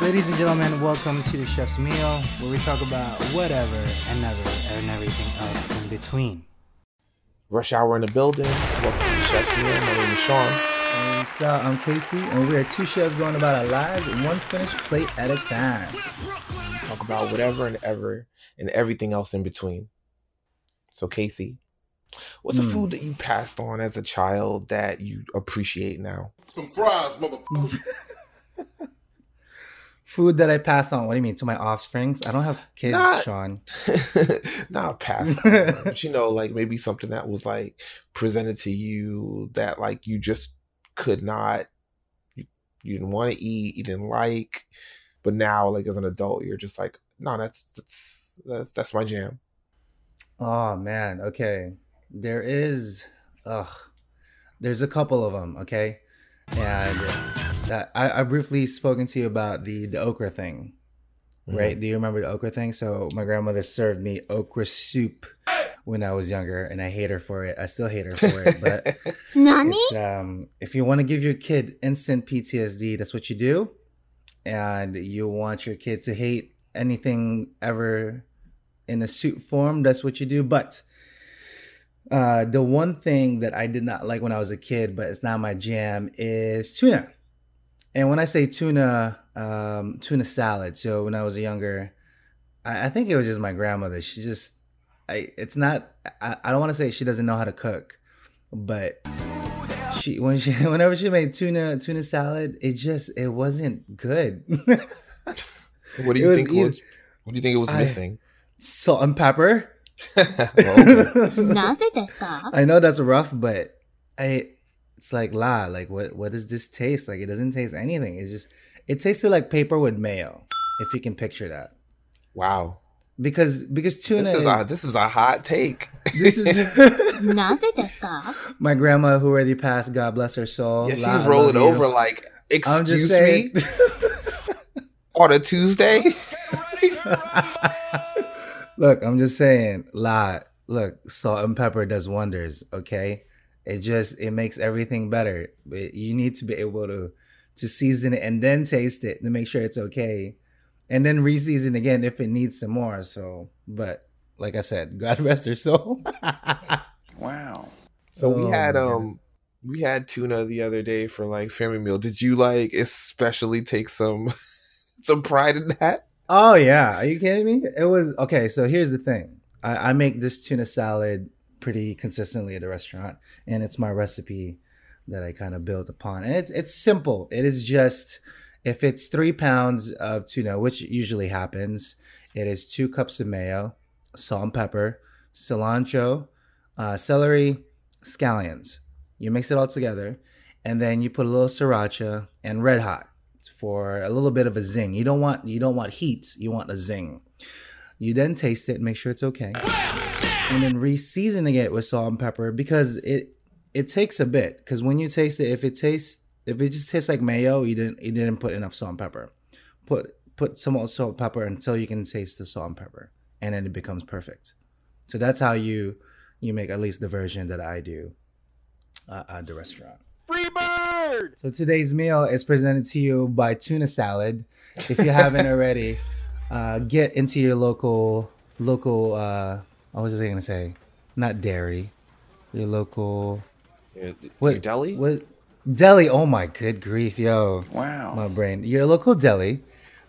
Ladies and gentlemen, welcome to the Chef's Meal, where we talk about whatever and never and everything else in between. Rush Hour in the building. Welcome to the Chef's Meal. My name is Sean. I'm I'm Casey, and we are two chefs going about our lives, one finished plate at a time. We talk about whatever and ever and everything else in between. So, Casey, what's a Hmm. food that you passed on as a child that you appreciate now? Some fries, motherfucker. Food that I pass on. What do you mean to my offsprings? I don't have kids, Not- Sean. Not passed on, but you know, like maybe something that was like presented to you that like you just could not, you, you didn't want to eat, you didn't like, but now like as an adult, you're just like, no, that's that's that's that's my jam. Oh man, okay. There is, ugh, there's a couple of them, okay, and I, I briefly spoken to you about the the okra thing, right? Do you remember the okra thing? So my grandmother served me okra soup when I was younger, and I hate her for it. I still hate her for it, but it's um if you want to give your kid instant PTSD, that's what you do, and you want your kid to hate anything ever in a soup form, that's what you do. But uh, the one thing that I did not like when I was a kid, but it's not my jam, is tuna. And when I say tuna, um, tuna salad. So when I was younger, I, I, think it was just my grandmother. She just, I, it's not. I, I don't want to say she doesn't know how to cook, but she when she whenever she made tuna tuna salad, it just it wasn't good. what do you it think was, was? What do you think it was I, missing? Salt and pepper. well, I know that's rough, but I it's like la like what what does this taste like? It doesn't taste anything. It's just it tasted like paper with mayo if you can picture that. Wow. Because because tuna this is, is a, this is a hot take. This is my grandma who already passed god bless her soul. Yeah, she's rolling over like excuse me? on a tuesday? Look i'm just saying la look salt and pepper does wonders okay? It just it makes everything better. But you need to be able to to season it and then taste it to make sure it's okay. And then re-season again if it needs some more. So but like I said, God rest her soul. Wow. So we Oh, had my God. um we had tuna the other day for like family meal. Did you like especially take some some pride in that? Oh yeah, are you kidding me? It was okay. So here's the thing: I, I make this tuna salad pretty consistently at the restaurant, and it's my recipe that I kind of build upon. And it's it's simple. It is just if it's three pounds of tuna, which usually happens, it is two cups of mayo, salt and pepper, cilantro, uh, celery, scallions. You mix it all together, and then you put a little sriracha and red hot for a little bit of a zing. You don't want you don't want heat. You want a zing. You then taste it, make sure it's okay, and then re-seasoning it with salt and pepper because it it takes a bit. Because when you taste it, if it tastes if it just tastes like mayo, you didn't you didn't put enough salt and pepper. Put put some more salt and pepper until you can taste the salt and pepper, and then it becomes perfect. So that's how you you make at least the version that I do uh, at the restaurant. So today's meal is presented to you by Tuna Salad. If you haven't already, uh, get into your local local. Uh, what was I gonna say? Not dairy. Your local Your, what your deli? What deli? Oh my good grief, yo! Wow. My brain. Your local deli.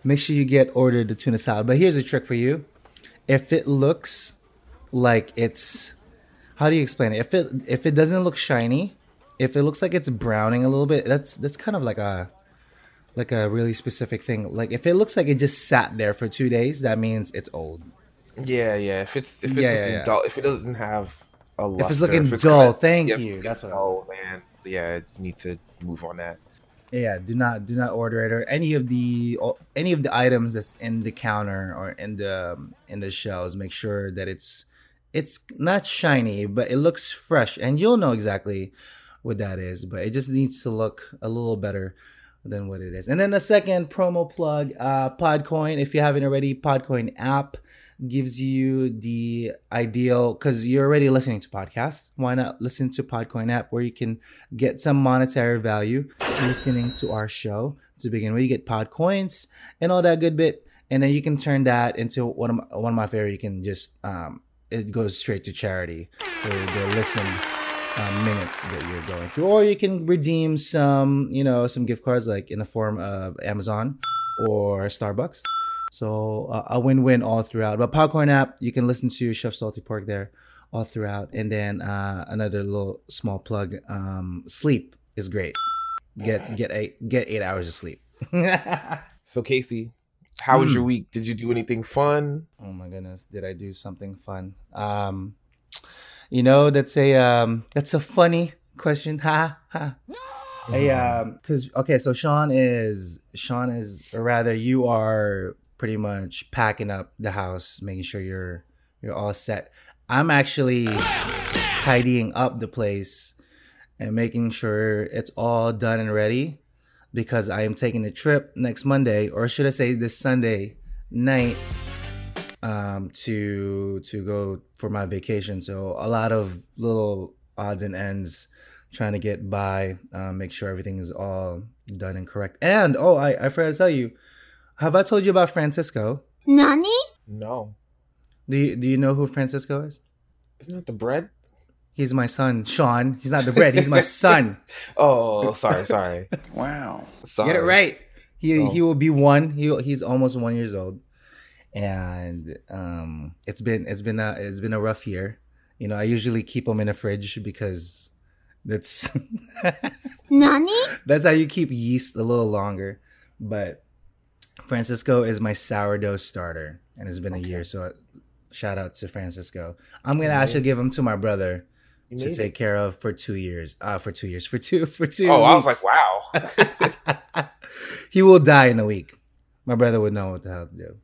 Make sure you get ordered the tuna salad. But here's a trick for you: if it looks like it's, how do you explain it? If it if it doesn't look shiny, if it looks like it's browning a little bit, that's that's kind of like a like a really specific thing. Like if it looks like it just sat there for two days, that means it's old. Yeah, yeah. If it's if it's Yeah, yeah, dull, if it doesn't have a luster, If it's looking kinda- dull, thank yeah, you. if That's what dull, man. Yeah, you need to move on that. Yeah, do not do not order it or any of the any of the items that's in the counter or in the in the shelves. Make sure that it's it's not shiny, but it looks fresh, and you'll know exactly what that is. But it just needs to look a little better than what it is. And then the second promo plug, uh, Podcoin. If you haven't already, Podcoin app gives you the ideal because you're already listening to podcasts. Why not listen to Podcoin app where you can get some monetary value listening to our show to begin with. You get Podcoins and all that good bit, and then you can turn that into one of my, one of my favorite. You can just um, it goes straight to charity for the listen um, minutes that you're going through, or you can redeem some, you know, some gift cards like in the form of Amazon or Starbucks. So uh, a win-win all throughout. But Podcoin app, you can listen to Chef Salty Pork there all throughout. And then uh, another little small plug: um, sleep is great. Get get eight get eight hours of sleep. So Casey, how was Hmm. your week? Did you do anything fun? Oh my goodness, did I do something fun? Um, you know, that's a um, that's a funny question. Ha ha. Hey, um, cause okay, so Sean is Sean is, or rather, you are pretty much packing up the house, making sure you're you're all set. I'm actually tidying up the place and making sure it's all done and ready because I am taking a trip next Monday, or should I say this Sunday night, um, to to go for my vacation. So a lot of little odds and ends, trying to get by, um, make sure everything is all done and correct. And oh, I I forgot to tell you, have I told you about Francisco? Nani? No. Do you do you know who Francisco is? Isn't that the bread? He's my son, Sean. He's not the bread. He's my son. Oh, sorry, sorry. Wow. sorry. Get it right. He Oh. he will be one. He he's almost one years old, and um, it's been it's been a it's been a rough year. You know, I usually keep him in a fridge because that's Nani. that's how you keep yeast a little longer. But Francisco is my sourdough starter, and it's been a year. So shout out to Francisco. I'm gonna actually give him to my brother to take it. care of for two years. Uh, for two years, for two for two. Oh, I was like, wow. he will die in a week. My brother would know what the hell to do.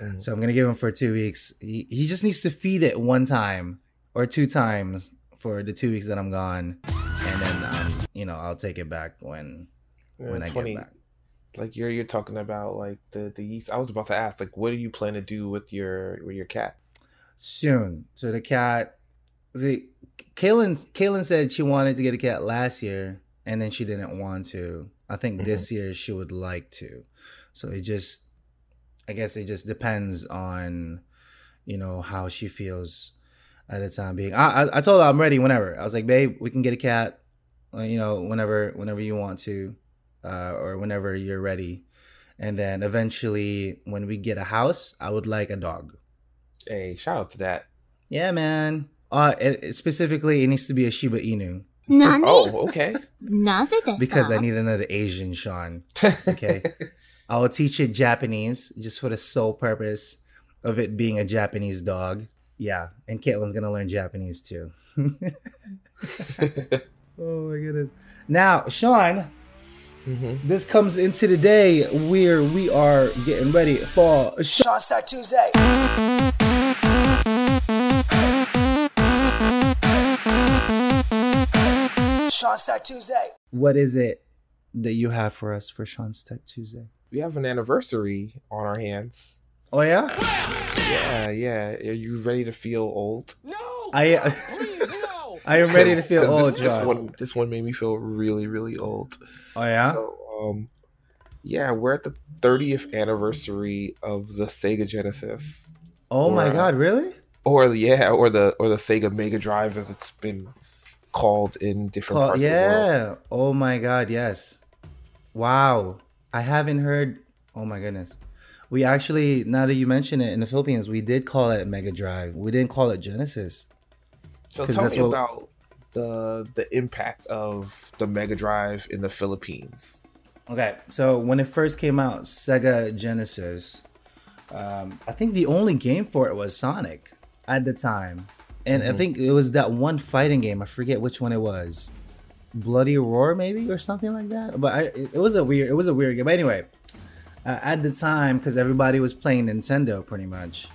Mhm. So I'm gonna give him for two weeks. He, he just needs to feed it one time or two times for the two weeks that I'm gone, and then um, you know I'll take it back when Yeah, when I funny. get back. Like you're you're talking about like the the yeast. I was about to ask like, what do you plan to do with your with your cat? Soon. So the cat, the Kaylin Kaylin said she wanted to get a cat last year, and then she didn't want to. I think this year she would like to. So it just, I guess it just depends on, you know, how she feels at the time being. I I, I told her I'm ready whenever. I was like, babe, we can get a cat, uh, you know, whenever whenever you want to, uh, or whenever you're ready. And then eventually, when we get a house, I would like a dog. Hey, shout out to that. Yeah, man. Uh, it, it specifically, it needs to be a Shiba Inu. oh, okay. because I need another Asian Sean. Okay. I will teach it Japanese just for the sole purpose of it being a Japanese dog. Yeah. And Caitlin's going to learn Japanese too. oh, my goodness. Now, Sean, Mhm. this comes into the day where we are getting ready for Sean Star Tuesday. Sean Star Tuesday. What is it that you have for us for Sean Star Tuesday? We have an anniversary on our hands. Oh yeah, Yeah, yeah. Are you ready to feel old? No. I I am ready to feel old, This, this one, this one made me feel really, really old. oh yeah. So, um, yeah, we're at the 30th anniversary of the Sega Genesis, oh my or, uh, God, really? or the yeah, or the or the Sega Mega Drive as it's been called in different Call- parts of the world. yeah. Oh my God, yes. Wow. I haven't heard. Oh my goodness. We actually, now that you mention it, in the Philippines, we did call it Mega Drive. We didn't call it Genesis. So 'Cause tell that's me what- about the the impact of the Mega Drive in the Philippines. Okay, so when it first came out, Sega Genesis, um, I think the only game for it was Sonic at the time, and I think it was that one fighting game. I forget which one it was, Bloody Roar maybe or something like that. But I, it, it was a weird, it was a weird game. But anyway, uh, at the time, because everybody was playing Nintendo pretty much,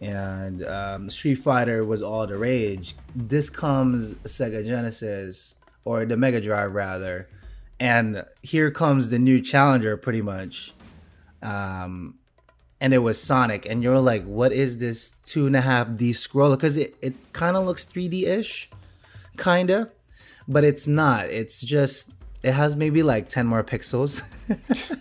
and um, Street Fighter was all the rage. This comes Sega Genesis or the Mega Drive rather, and here comes the new challenger, pretty much. Um, and it was Sonic, and you're like, what is this two and a half D scroller? Because it, it kind of looks 3D ish, kind of, but it's not. It's just, it has maybe like 10 more pixels.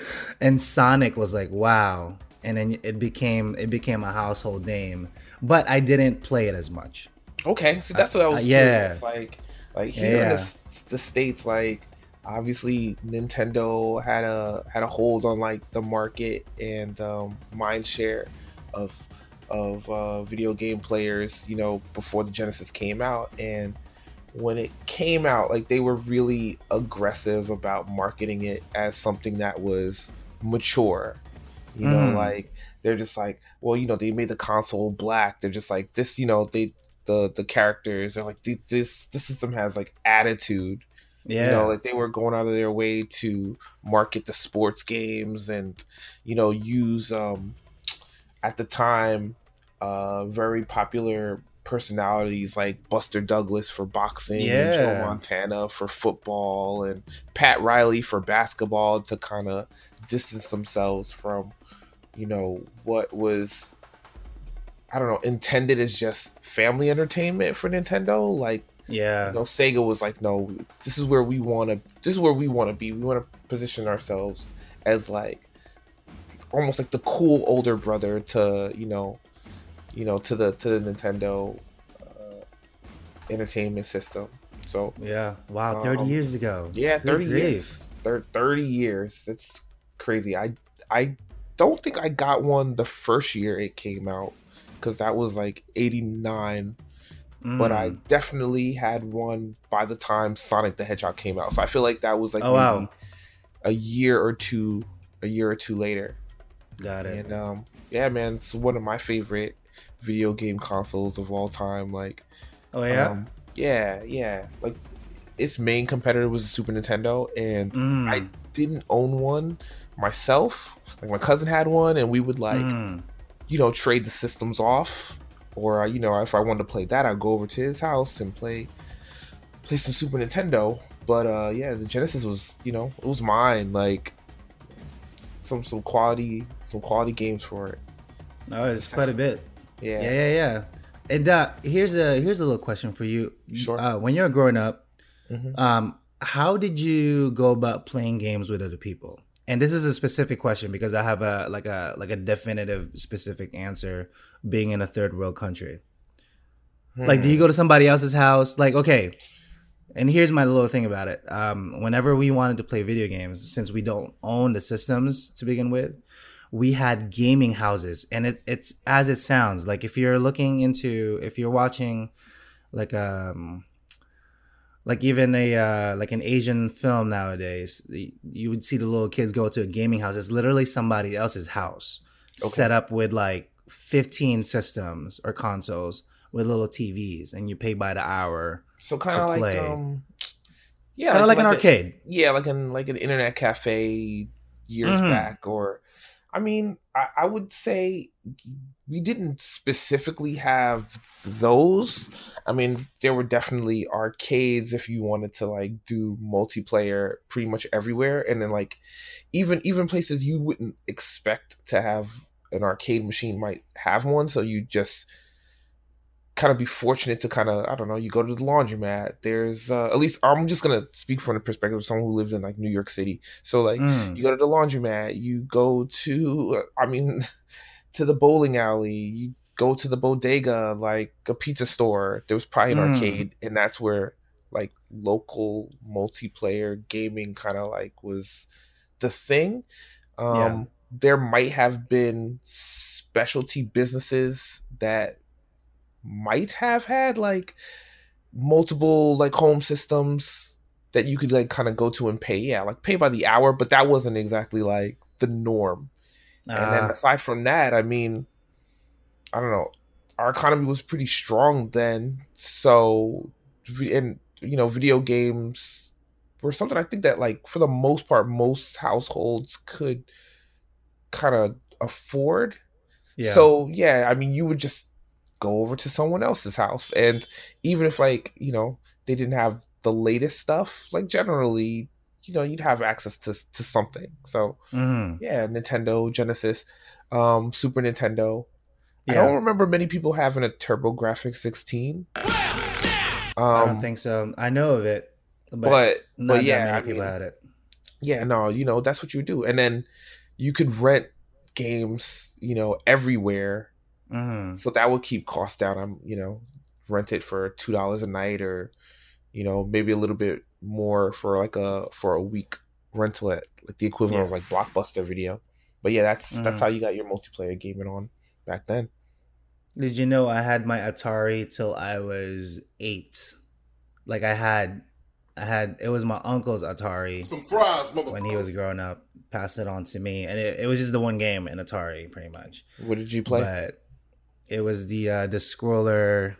and Sonic was like, wow. And then it became it became a household name, but I didn't play it as much. Okay, so that's what I was. Uh, yeah. curious. like like here in Yeah. the, the states, like obviously Nintendo had a had a hold on like the market and um, mind share of of uh, video game players. You know, before the Genesis came out, and when it came out, like they were really aggressive about marketing it as something that was mature. You know, Mm. like they're just like, well, you know, they made the console black. They're just like this, you know, they the the characters are like this the system has like attitude. Yeah. You know, like they were going out of their way to market the sports games and you know use um at the time uh very popular personalities like Buster Douglas for boxing and Joe Montana for football and Pat Riley for basketball to kind of distance themselves from you know what was I don't know intended as just family entertainment for Nintendo like yeah. you know Sega was like no this is where we want to this is where we want to be we want to position ourselves as like almost like the cool older brother to you know you know to the to the Nintendo uh, entertainment system so Yeah. Wow. 30 Um, years ago. yeah, Good 30 grief. years. Thir- 30 years. It's crazy. I I don't think I got one the first year it came out cuz that was like 89, but I Mm. definitely had one by the time Sonic the Hedgehog came out. So I feel like that was like Oh, wow. a year or two a year or two later. Got it. And um yeah, man, it's one of my favorite video game consoles of all time like Oh, yeah. um, yeah, yeah. Like its main competitor was the Super Nintendo, and Mm. I didn't own one myself. Like my cousin had one, and we would like Mm. you know trade the systems off, or you know if I wanted to play that, I'd go over to his house and play play some Super Nintendo. But uh, yeah, the Genesis was you know it was mine. Like some some quality some quality games for it. No, it's quite a bit. Yeah. Yeah, yeah, yeah. And uh, here's a here's a little question for you. Sure. Uh, when you're growing up, Mhm. um, how did you go about playing games with other people? And this is a specific question because I have a like a like a definitive specific answer. Being in a third world country, like, do you go to somebody else's house? Like, okay. And here's my little thing about it. Um, whenever we wanted to play video games, since we don't own the systems to begin with, we had gaming houses and it, it's as it sounds like if you're looking into if you're watching like um like even a uh, like an asian film nowadays you would see the little kids go to a gaming house it's literally somebody else's house set up with like 15 systems or consoles with little tvs and you pay by the hour So kind of like play. um, yeah, kind of like, an a- arcade yeah, like an like an internet cafe years Mhm. back, or I mean, I, I would say we didn't specifically have those. I mean, there were definitely arcades if you wanted to like do multiplayer pretty much everywhere, and then like even even places you wouldn't expect to have an arcade machine might have one, so you just kind of be fortunate to kind of I don't know. You go to the laundromat. There's uh, at least I'm just gonna speak from the perspective of someone who lived in like New York City. So like Mm. you go to the laundromat. You go to uh, I mean to the bowling alley. You go to the bodega, like a pizza store. There was probably an Mm. arcade, and that's where like local multiplayer gaming kind of like was the thing. Um, Yeah. There might have been specialty businesses that might have had like multiple like home systems that you could like kind of go to and pay. Yeah, like pay by the hour, but that wasn't exactly like the norm. And then Ah, aside from that, I mean, I don't know, our economy was pretty strong then. So, and you know, video games were something I think that like for the most part, most households could kind of afford. yeah. So yeah, I mean, you would just go over to someone else's house, and even if like you know they didn't have the latest stuff, like generally, you know, you'd have access to to something. So Mhm. yeah, Nintendo, Genesis, um, Super Nintendo. I don't remember many people having a TurboGrafx 16. I Um, don't think so. I know of it, but, but but yeah, many I mean, had it. yeah, no, you know, that's what you do. And then you could rent games, you know, everywhere. hmm So that would keep costs down. I'm, you know, rent it for two dollars a night or, you know, maybe a little bit more for like a for a week rental at like the equivalent of like Blockbuster video. But yeah, that's that's Mhm. how you got your multiplayer gaming on back then. Did you know I had my Atari till I was eight? Like I had, I had it was my uncle's Atari Some fries, motherfucker. when he was growing up. Passed it on to me, and it, it was just the one game in Atari, pretty much. What did you play? But it was the uh, the scroller.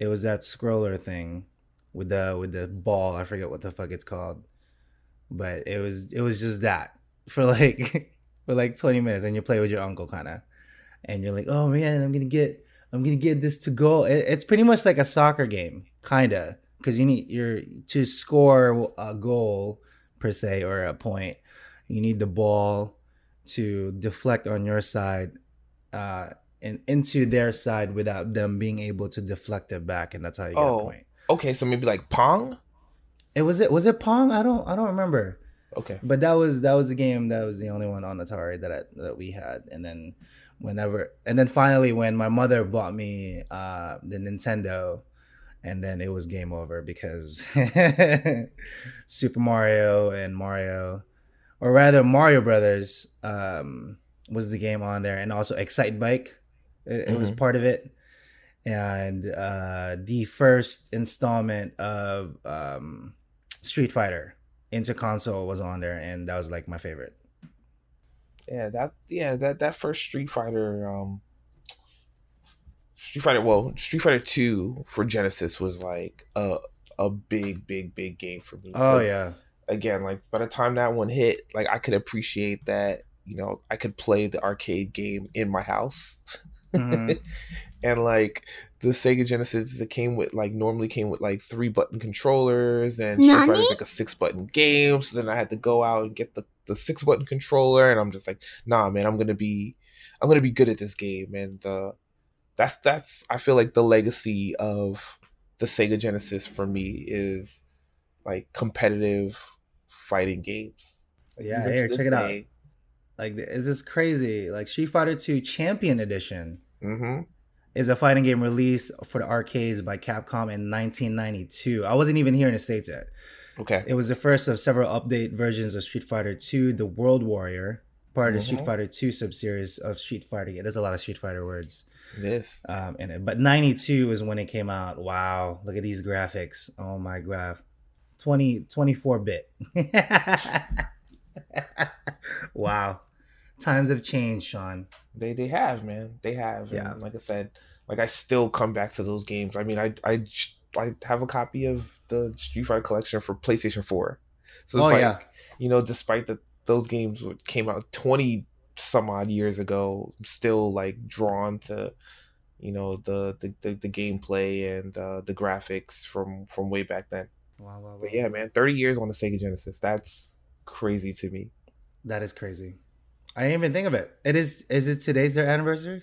It was that scroller thing with the with the ball. I forget what the fuck it's called, but it was it was just that for like for like twenty minutes, and you play with your uncle, kind of, and you're like, oh man, I'm gonna get I'm gonna get this to goal. It, it's pretty much like a soccer game, kinda, because you need you're to score a goal per se or a point. You need the ball to deflect on your side uh and into their side without them being able to deflect it back and that's how you get Oh. a point Okay, so maybe like Pong. it was it was it pong i don't i don't remember Okay. but that was that was the game that was the only one on atari that I, that we had and then whenever and then finally when my mother bought me uh the nintendo and then it was game over because super mario and mario or rather mario brothers um was the game on there and also excite bike it, it was Mhm. part of it and uh the first installment of um street fighter into console was on there and that was like my favorite Yeah, that yeah, that that first Street Fighter um Street Fighter well, Street Fighter 2 for Genesis was like a a big big big game for me. Oh yeah Again, like by the time that one hit, like I could appreciate that, you know, I could play the arcade game in my house. Mhm. and like the Sega Genesis it came with like normally came with like three button controllers and Street Nani? Fighter's like a six button game. So then I had to go out and get the, the six button controller and I'm just like, nah man, I'm gonna be I'm gonna be good at this game. And uh that's that's I feel like the legacy of the Sega Genesis for me is like competitive fighting games. Like, Yeah, here, this check it out. like is this crazy like street fighter 2 champion edition Mhm. Is a fighting game released for the arcades by capcom in 1992 i wasn't even here in the states yet Okay. it was the first of several update versions of street fighter 2 the world warrior part of the street Mhm. fighter 2 subseries of street fighter there's a lot of street fighter words It is. um, in it. But 92 is when it came out. Wow, look at these graphics. Oh my graph. 20, 24 bit. wow. Times have changed, Sean. They they have, man. They have. Yeah. And like I said, like I still come back to those games. I mean, I I I have a copy of the Street Fighter collection for PlayStation 4. So it's Oh, like, yeah. you know, despite that those games came out 20 some odd years ago, I'm still like drawn to you know the the, the, the gameplay and uh, the graphics from from way back then. Wow, wow, wow. But yeah, man, 30 years on the Sega Genesis. That's crazy to me. That is crazy. I didn't even think of it. It is is it today's their anniversary?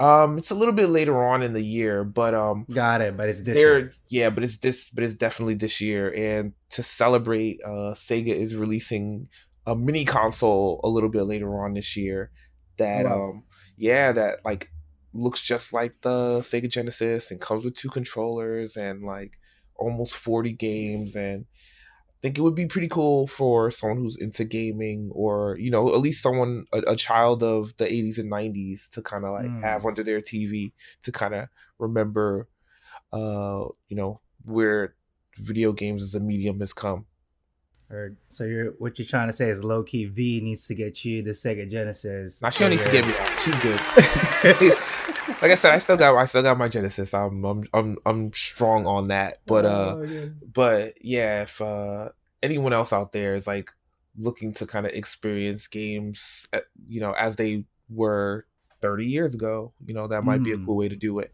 Um it's a little bit later on in the year, but um Got it, but it's this year. yeah but it's this but it's definitely this year and to celebrate uh sega is releasing a mini console a little bit later on this year that Wow. um yeah that like looks just like the sega genesis and comes with two controllers and like almost 40 games and think it would be pretty cool for someone who's into gaming or you know at least someone a, a child of the 80s and 90s to kind of like Mm. have under their tv to kind of remember uh you know where video games as a medium has come Or so you're what you're trying to say is low key V needs to get you the Sega Genesis. now she don't need to get me that she's good like i said i still got i still got my genesis i'm i'm i'm, I'm strong on that but uh Oh, yeah. but yeah if uh anyone else out there is like looking to kind of experience games uh, you know as they were 30 years ago you know that might be a Mhm. cool way to do it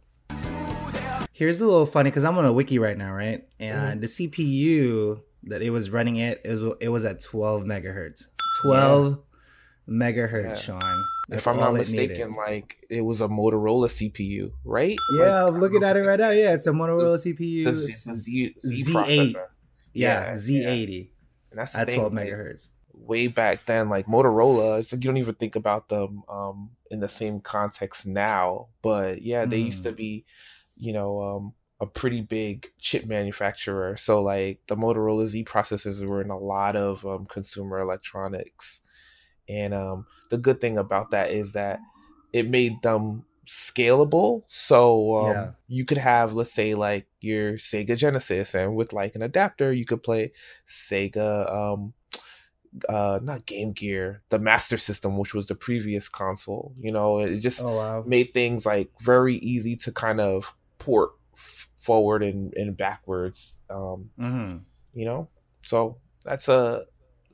Here's a little funny because I'm on a wiki right now, right? Mm-hmm. And the CPU that it was running it, it was it was at 12 megahertz. 12 megahertz, Yeah. Sean. That's if I'm not mistaken, like it was a Motorola CPU, right? Yeah, Like, I'm looking at it right now. Yeah, it's a Motorola CPU. The, Z, the Z, Z, Z8. Yeah, Yeah, Z80 And that's the at thing, 12 is, like, megahertz. way back then, like Motorola, it's like you don't even think about them um, in the same context now. But yeah, they used to Mm. be, you know, um, a pretty big chip manufacturer. So like the Motorola Z processors were in a lot of um, consumer electronics. And um, the good thing about that is that it made them scalable. So um, Yeah. you could have, let's say, like your Sega Genesis, and with like an adapter, you could play Sega. Um, uh not game gear the master system which was the previous console you know it just Oh wow. made things like very easy to kind of port f- forward and, and backwards um hmm you know so that's a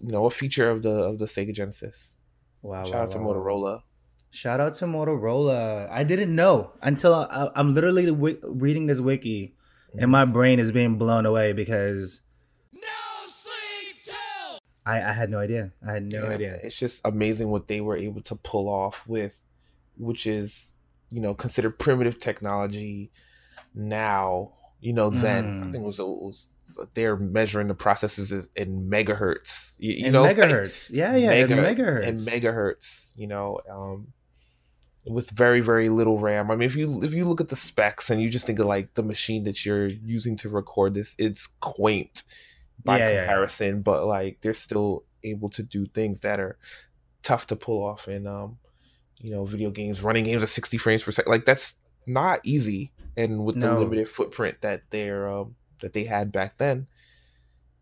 you know a feature of the of the sega genesis Wow. shout wow, out to wow, wow. motorola Shout out to Motorola. I didn't know until I, I'm literally wi- reading this wiki, and my mm-hmm. brain is being blown away because No sleep I, I had no idea. I had no Yeah, idea. it's just amazing what they were able to pull off with which is you know considered primitive technology now you know then i Mm. think it was, it was they're measuring the processes in megahertz you, you In know like, megahertz. yeah, yeah, in mega- megahertz. and megahertz you know um with very very little ram i mean if you if you look at the specs and you just think of like the machine that you're using to record this it's quaint by Yeah, yeah, yeah. comparison but like they're still able to do things that are tough to pull off in um you know video games running games at 60 frames per second like that's not easy and with the limited footprint that they're um that they had back then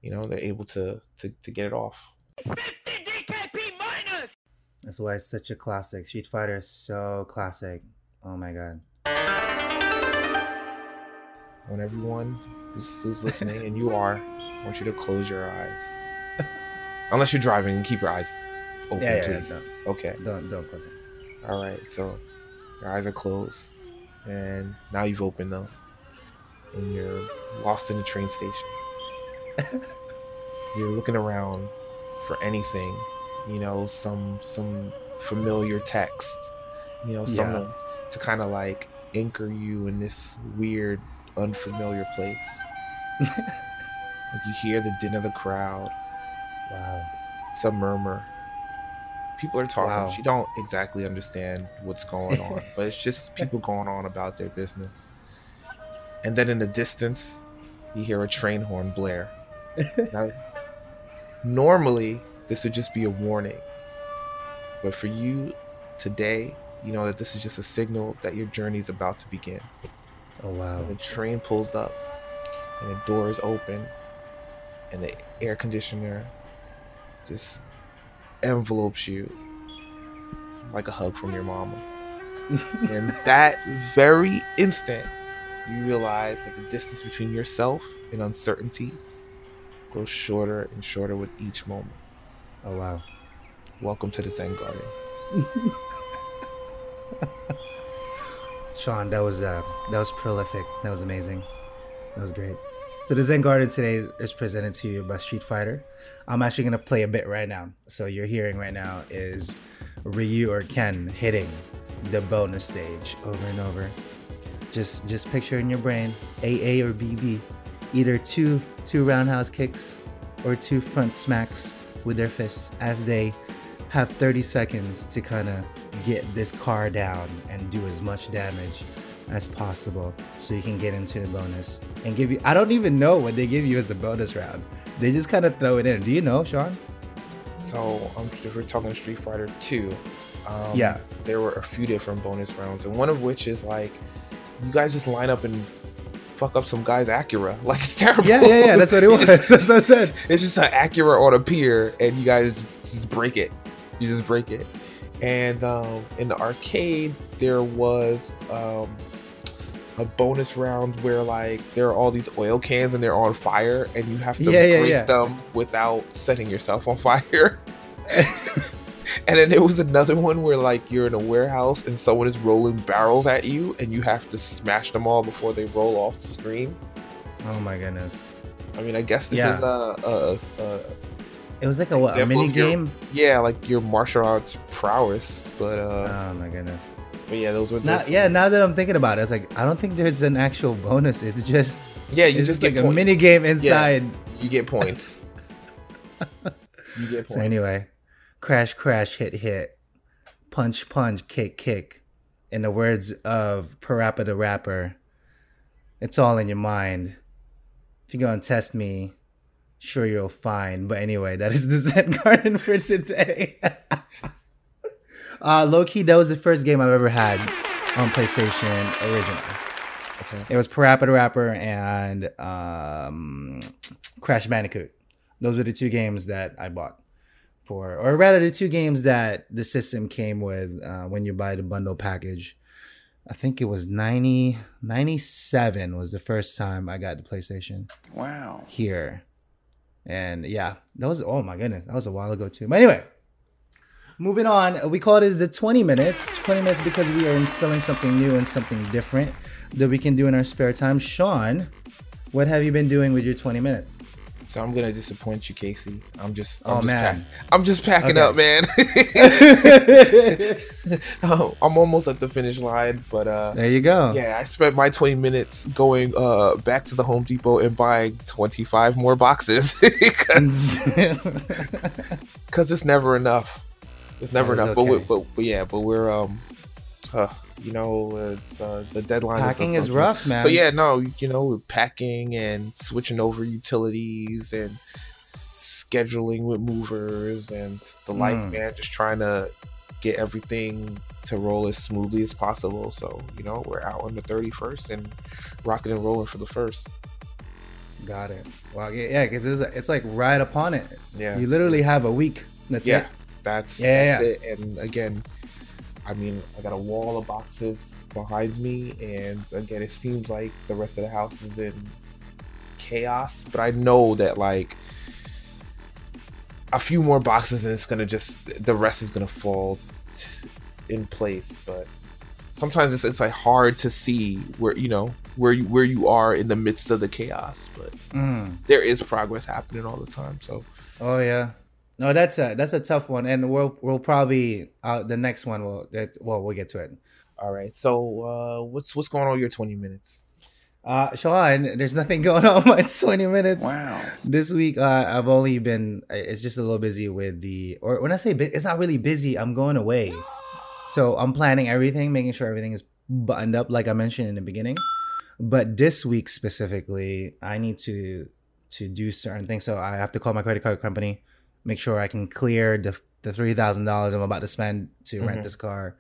you know they're able to to, to get it off That's why it's such a classic. Street Fighter is so classic. Oh my god. want everyone who's, who's listening, and you are, I want you to close your eyes. Unless you're driving, and keep your eyes open, Yeah, yeah, yeah, please. don't, okay. don't don't close it. All right. So your eyes are closed, and now you've opened them, and you're lost in the train station. you're looking around for anything, you know, some some familiar text, you know, Yeah. someone to kind of like anchor you in this weird, unfamiliar place. like you hear the din of the crowd. Wow. It's a murmur. People are talking. Wow. You don't exactly understand what's going on, but it's just people going on about their business. And then in the distance, you hear a train horn blare. Now, normally, this would just be a warning. But for you today, you know that this is just a signal that your journey is about to begin. Oh wow. And the train pulls up, and the doors open, and the air conditioner just envelopes you like a hug from your mama. and that very instant, you realize that the distance between yourself and uncertainty grows shorter and shorter with each moment. Oh wow. Welcome to the Zen Garden. Sean, that was uh, that was prolific. That was amazing. That was great. So the Zen Garden today is presented to you by Street Fighter. I'm actually gonna play a bit right now. So you're hearing right now is Ryu or Ken hitting the bonus stage over and over. Just just picture in your brain AA or BB, either two two roundhouse kicks or two front smacks with their fists as they have 30 seconds to kind of get this car down and do as much damage as possible so you can get into the bonus and give you I don't even know what they give you as the bonus round. They just kind of throw it in. Do you know, Sean? So, um, if we're talking Street Fighter 2, um, Yeah. there were a few different bonus rounds, and one of which is like, you guys just line up and fuck up some guy's Acura. Like, it's terrible. Yeah, yeah, yeah. That's what it was. just- That's what I said. it's just an Acura on a pier, and you guys just, just break it. You just break it. And um, in the arcade, there was um, a bonus round where like there are all these oil cans and they're on fire, and you have to Yeah, yeah, break yeah. them without setting yourself on fire. And then there was another one where like you're in a warehouse and someone is rolling barrels at you and you have to smash them all before they roll off the screen. Oh my goodness. I mean, I guess this is a, a, a It was like a what? A mini of your- game. yeah, like your martial arts prowess. But uh, Oh my goodness. But yeah, those were Now, just yeah, now that I'm thinking about it, it's like I don't think there's an actual bonus. It's just yeah. You it's just just like get a mini game inside. You get points. you get points. So anyway, crash, crash, hit, hit, punch, punch, kick, kick. In the words of Parappa the Rapper, it's all in your mind. If you're gonna test me, sure you'll find. But anyway, that is the Zen Garden for today. uh, low key, that was the first game I've ever had on PlayStation original. Okay. It was Parappa the Rapper and um, Crash Bandicoot. Those were the two games that I bought for, or rather, the two games that the system came with uh, when you buy the bundle package. I think it was 90, 97 was the first time I got the PlayStation Wow. here. And yeah, that was, oh my goodness, that was a while ago too. But anyway, moving on, we call this the 20 minutes. 20 minutes because we are instilling something new and something different that we can do in our spare time. Sean, what have you been doing with your 20 minutes? So I'm gonna disappoint you, Casey. I'm just. I'm Oh, just man. Pack, I'm just packing Okay. up, man. Oh, I'm almost at the finish line, but uh, There you go. yeah, I spent my 20 minutes going uh back to the Home Depot and buying 25 more boxes because it's never enough. It's never That is enough. But, we, okay. but but yeah, but we're um, uh, you know, it's uh, the deadline. Packing is approaching. rough, man. So yeah, no, you know, we're packing and switching over utilities and scheduling with movers and the like, Mm. man. Just trying to get everything to roll as smoothly as possible. So you know, we're out on the thirty first and rocking and rolling for the first. Got it. Well, yeah, yeah, because it's, it's like right upon it. Yeah. You literally have a week. That's yeah, it. That's Yeah, that's it. And again, I mean, I got a wall of boxes behind me, and again, it seems like the rest of the house is in chaos. But I know that like a few more boxes, and it's gonna just the rest is gonna fall t- in place. But sometimes it's, it's like hard to see where you know where you where you are in the midst of the chaos. But Mm. there is progress happening all the time. So Oh yeah. No, that's a that's a tough one, and we'll we'll probably uh, the next one will that well we'll get to it. all right. So uh, what's what's going on with your twenty minutes? Uh, Sean, there's nothing going on my 20 minutes. Wow. This week, uh, I've only been, it's just a little busy with the, or when I say bu- it's not really busy, I'm going away. So I'm planning everything, making sure everything is buttoned up, like I mentioned in the beginning. But this week specifically, I need to to do certain things. So I have to call my credit card company, make sure I can clear the the three thousand dollars I'm about to spend to Mhm. rent this car.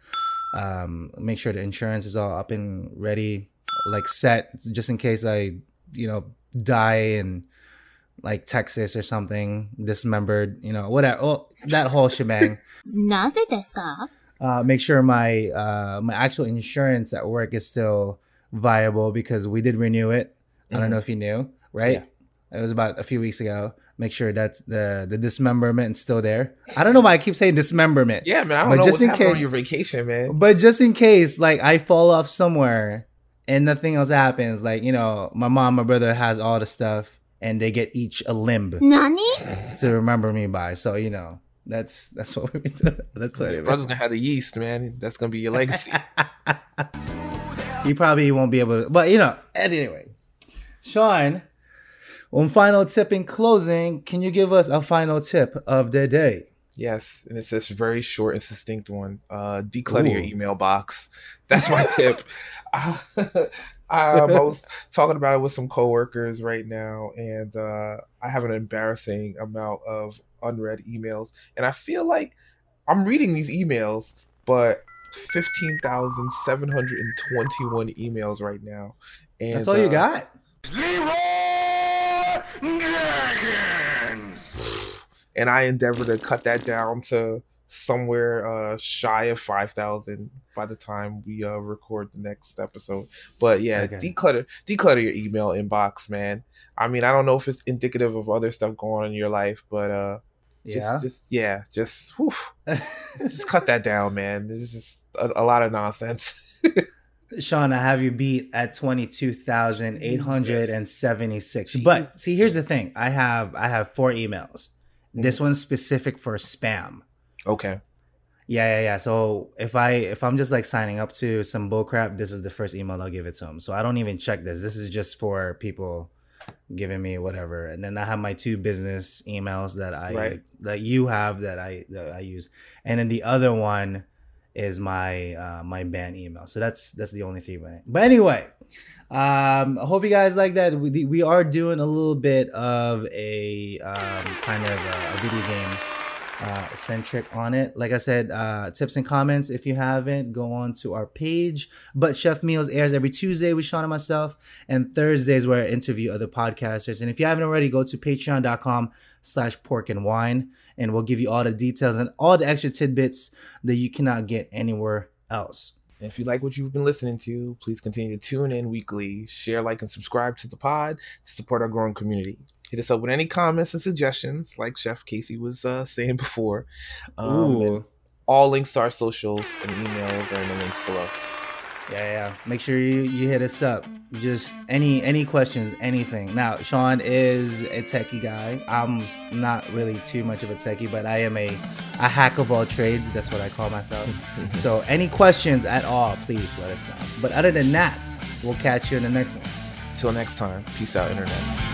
Um, make sure the insurance is all up and ready, like set, just in case I, you know, die in like Texas or something, dismembered, you know, whatever. Oh, that whole shebang. なぜですか uh, make sure my uh, my actual insurance at work is still viable because we did renew it. I don't Mhm. know if you knew, right? It was about a few weeks ago. Make sure that's the the dismemberment is still there. I don't know why I keep saying dismemberment. Yeah, man. I don't But know just what's in happening on case- your vacation, man. But just in case, like I fall off somewhere and nothing else happens, like you know, my mom, my brother has all the stuff, and they get each a limb 何 to remember me by. So you know, that's that's what we do. That's what Your it brother's gonna have the yeast, man. That's gonna be your legacy. He probably won't be able to, but you know, anyway. Sean, one final tip in closing. Can you give us a final tip of the day? yes, and it's this very short and succinct one. Uh, declutter your email box. That's my tip. um, I was talking about it with some coworkers right now, and uh, I have an embarrassing amount of unread emails, and I feel like I'm reading these emails, but fifteen thousand seven hundred and twenty-one emails right now. And That's all you uh, got. And I endeavor to cut that down to somewhere uh shy of 5000 by the time we uh record the next episode but yeah Okay. declutter declutter your email inbox man i mean i don't know if it's indicative of other stuff going on in your life but uh Just, Yeah. just yeah, just whew, just cut that down, man. There's just a, a lot of nonsense. Sean, I have you beat at twenty two thousand eight hundred and seventy six. But see, here's the thing: I have I have four emails. This mm-hmm. one's specific for spam. okay. Yeah, yeah, yeah. So if I if I'm just like signing up to some bullcrap, this is the first email I'll give it to them. So I don't even check this. This is just for people giving me whatever. And then I have my two business emails that I Right. that you have that I that I use, and then the other one is my uh, my band email. So that's that's the only three. But but anyway, um, I hope you guys like that. We we are doing a little bit of a um, kind of a, a video game uh, centric on it. Like I said, uh, tips and comments. If you haven't, go on to our page. But Chef Meals airs every Tuesday with Sean and myself, and Thursdays where I interview other podcasters. And if you haven't already, go to patreon.com slash pork and wine, and we'll give you all the details and all the extra tidbits that you cannot get anywhere else. If you like what you've been listening to, please continue to tune in weekly, share, like, and subscribe to the pod to support our growing community. Hit us up with any comments and suggestions, like Chef Casey was uh, saying before. Um, all links to our socials and emails are in the links below. Yeah, yeah. Make sure you, you hit us up. Just any any questions, anything. Now, Sean is a techie guy. I'm not really too much of a techie, but I am a a hack of all trades. That's what I call myself. so, any questions at all, please let us know. But other than that, we'll catch you in the next one. Till next time, peace out, Internet.